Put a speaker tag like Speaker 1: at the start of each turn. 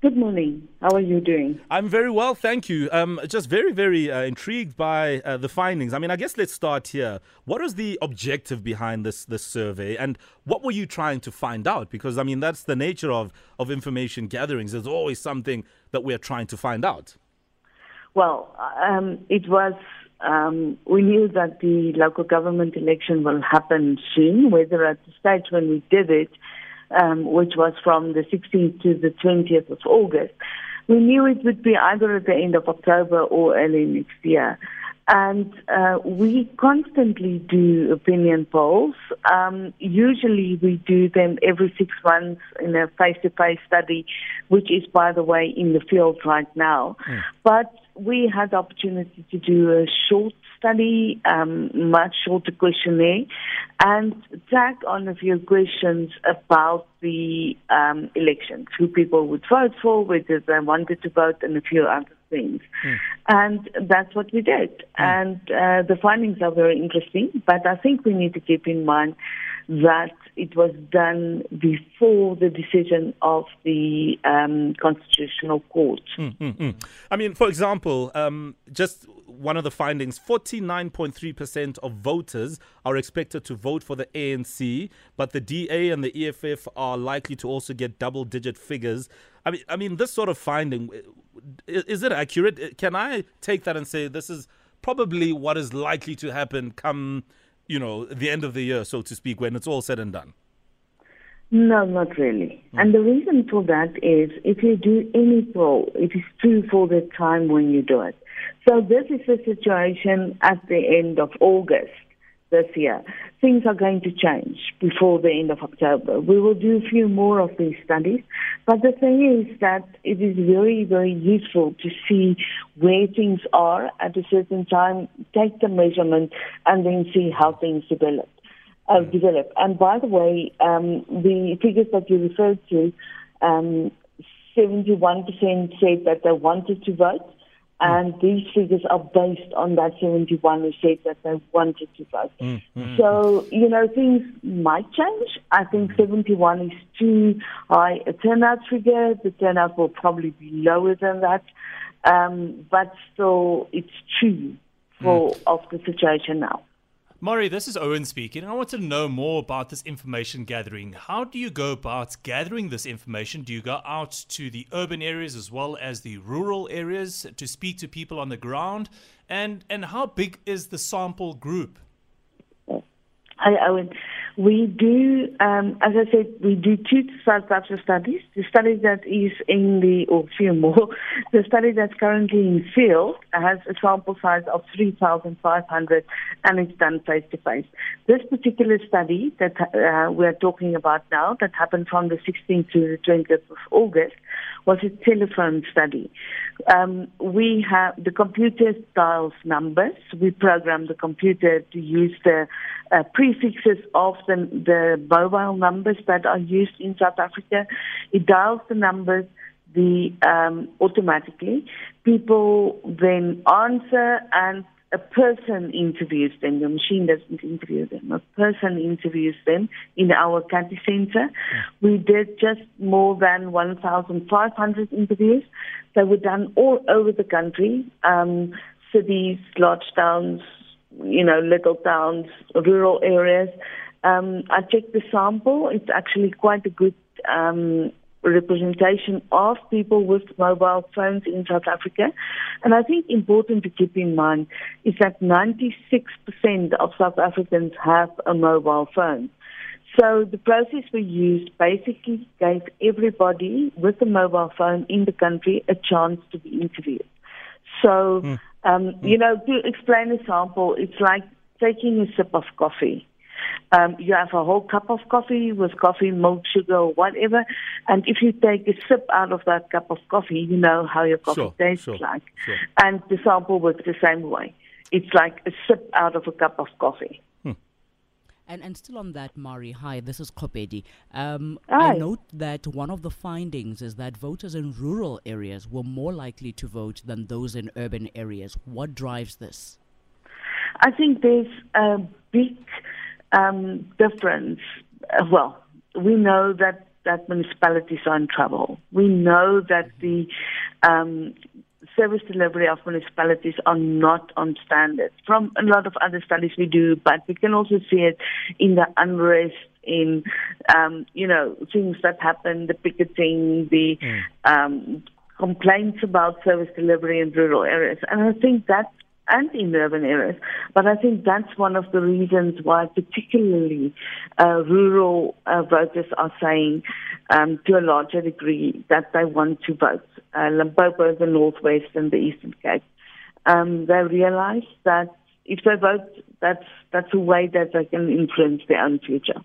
Speaker 1: Good morning. How are you doing?
Speaker 2: I'm very well, thank you. Um, just very, very uh, intrigued by uh, the findings. I mean, I guess let's start here. What was the objective behind this this survey, and what were you trying to find out? Because I mean, that's the nature of of information gatherings. There's always something that we're trying to find out.
Speaker 1: Well, um, it was. Um, we knew that the local government election will happen soon. Whether at the stage when we did it um, which was from the 16th to the 20th of August. We knew it would be either at the end of October or early next year. And uh, we constantly do opinion polls. Um, usually we do them every six months in a face-to-face study, which is, by the way, in the field right now. Mm. But we had the opportunity to do a short study, um, much shorter questionnaire, and tag on a few questions about the um, elections, who people would vote for, whether they wanted to vote, and a few other things. Mm. And that's what we did. Mm. And uh, the findings are very interesting, but I think we need to keep in mind that it was done before the decision of the um, Constitutional Court.
Speaker 2: Mm, mm, mm. I mean, for example, um, just one of the findings 49.3% of voters are expected to vote for the ANC, but the DA and the EFF are likely to also get double digit figures. I mean, I mean, this sort of finding, is it accurate? Can I take that and say this is probably what is likely to happen come you know, the end of the year, so to speak, when it's all said and done?
Speaker 1: No, not really. Mm. And the reason for that is if you do any poll, it is true for the time when you do it. So this is the situation at the end of August this year. Things are going to change before the end of October. We will do a few more of these studies, but the thing is that it is very, very useful to see where things are at a certain time, take the measurement, and then see how things develop. Uh, develop. And by the way, um, the figures that you referred to, um, 71% said that they wanted to vote and these figures are based on that 71 who said that they wanted to vote. Mm, mm, so, you know, things might change. I think 71 is too high a turnout figure. The turnout will probably be lower than that. Um, but still, it's true for mm. of the situation now.
Speaker 3: Mari, this is Owen speaking. I want to know more about this information gathering. How do you go about gathering this information? Do you go out to the urban areas as well as the rural areas to speak to people on the ground? And and how big is the sample group?
Speaker 1: Hi, Owen. We do, um, as I said, we do two types of studies. The study that is in the, or few more, the study that's currently in field has a sample size of 3,500 and it's done face to face. This particular study that uh, we're talking about now, that happened from the 16th to the 20th of August, was a telephone study. Um, we have the computer dials numbers. We program the computer to use the uh, prefixes of the, the mobile numbers that are used in South Africa. It dials the numbers the um, automatically. People then answer and a person interviews them. The machine doesn't interview them. A person interviews them in our county center. Yeah. We did just more than 1,500 interviews. They were done all over the country, um, cities, large towns, you know, little towns, rural areas. Um, I checked the sample. It's actually quite a good um, representation of people with mobile phones in South Africa. And I think important to keep in mind is that 96% of South Africans have a mobile phone. So the process we used basically gave everybody with a mobile phone in the country a chance to be interviewed. So, mm. Um, mm. you know, to explain a sample, it's like taking a sip of coffee. Um, you have a whole cup of coffee with coffee, milk, sugar, or whatever. And if you take a sip out of that cup of coffee, you know how your coffee sure, tastes sure, like. Sure. And the sample works the same way. It's like a sip out of a cup of coffee.
Speaker 4: Hmm. And, and still on that, Mari, hi, this is Kopedi. Um, I note that one of the findings is that voters in rural areas were more likely to vote than those in urban areas. What drives this?
Speaker 1: I think there's a big um, difference. Uh, well, we know that that municipalities are in trouble. We know that the um, service delivery of municipalities are not on standard. From a lot of other studies we do, but we can also see it in the unrest, in um, you know things that happen, the picketing, the mm. um, complaints about service delivery in rural areas, and I think that and in urban areas. But I think that's one of the reasons why, particularly uh, rural uh, voters are saying um, to a larger degree that they want to vote. Uh, Limpopo, the Northwest, and the Eastern Cape. Um, they realize that if they vote, that's that's a way that they can influence their own future.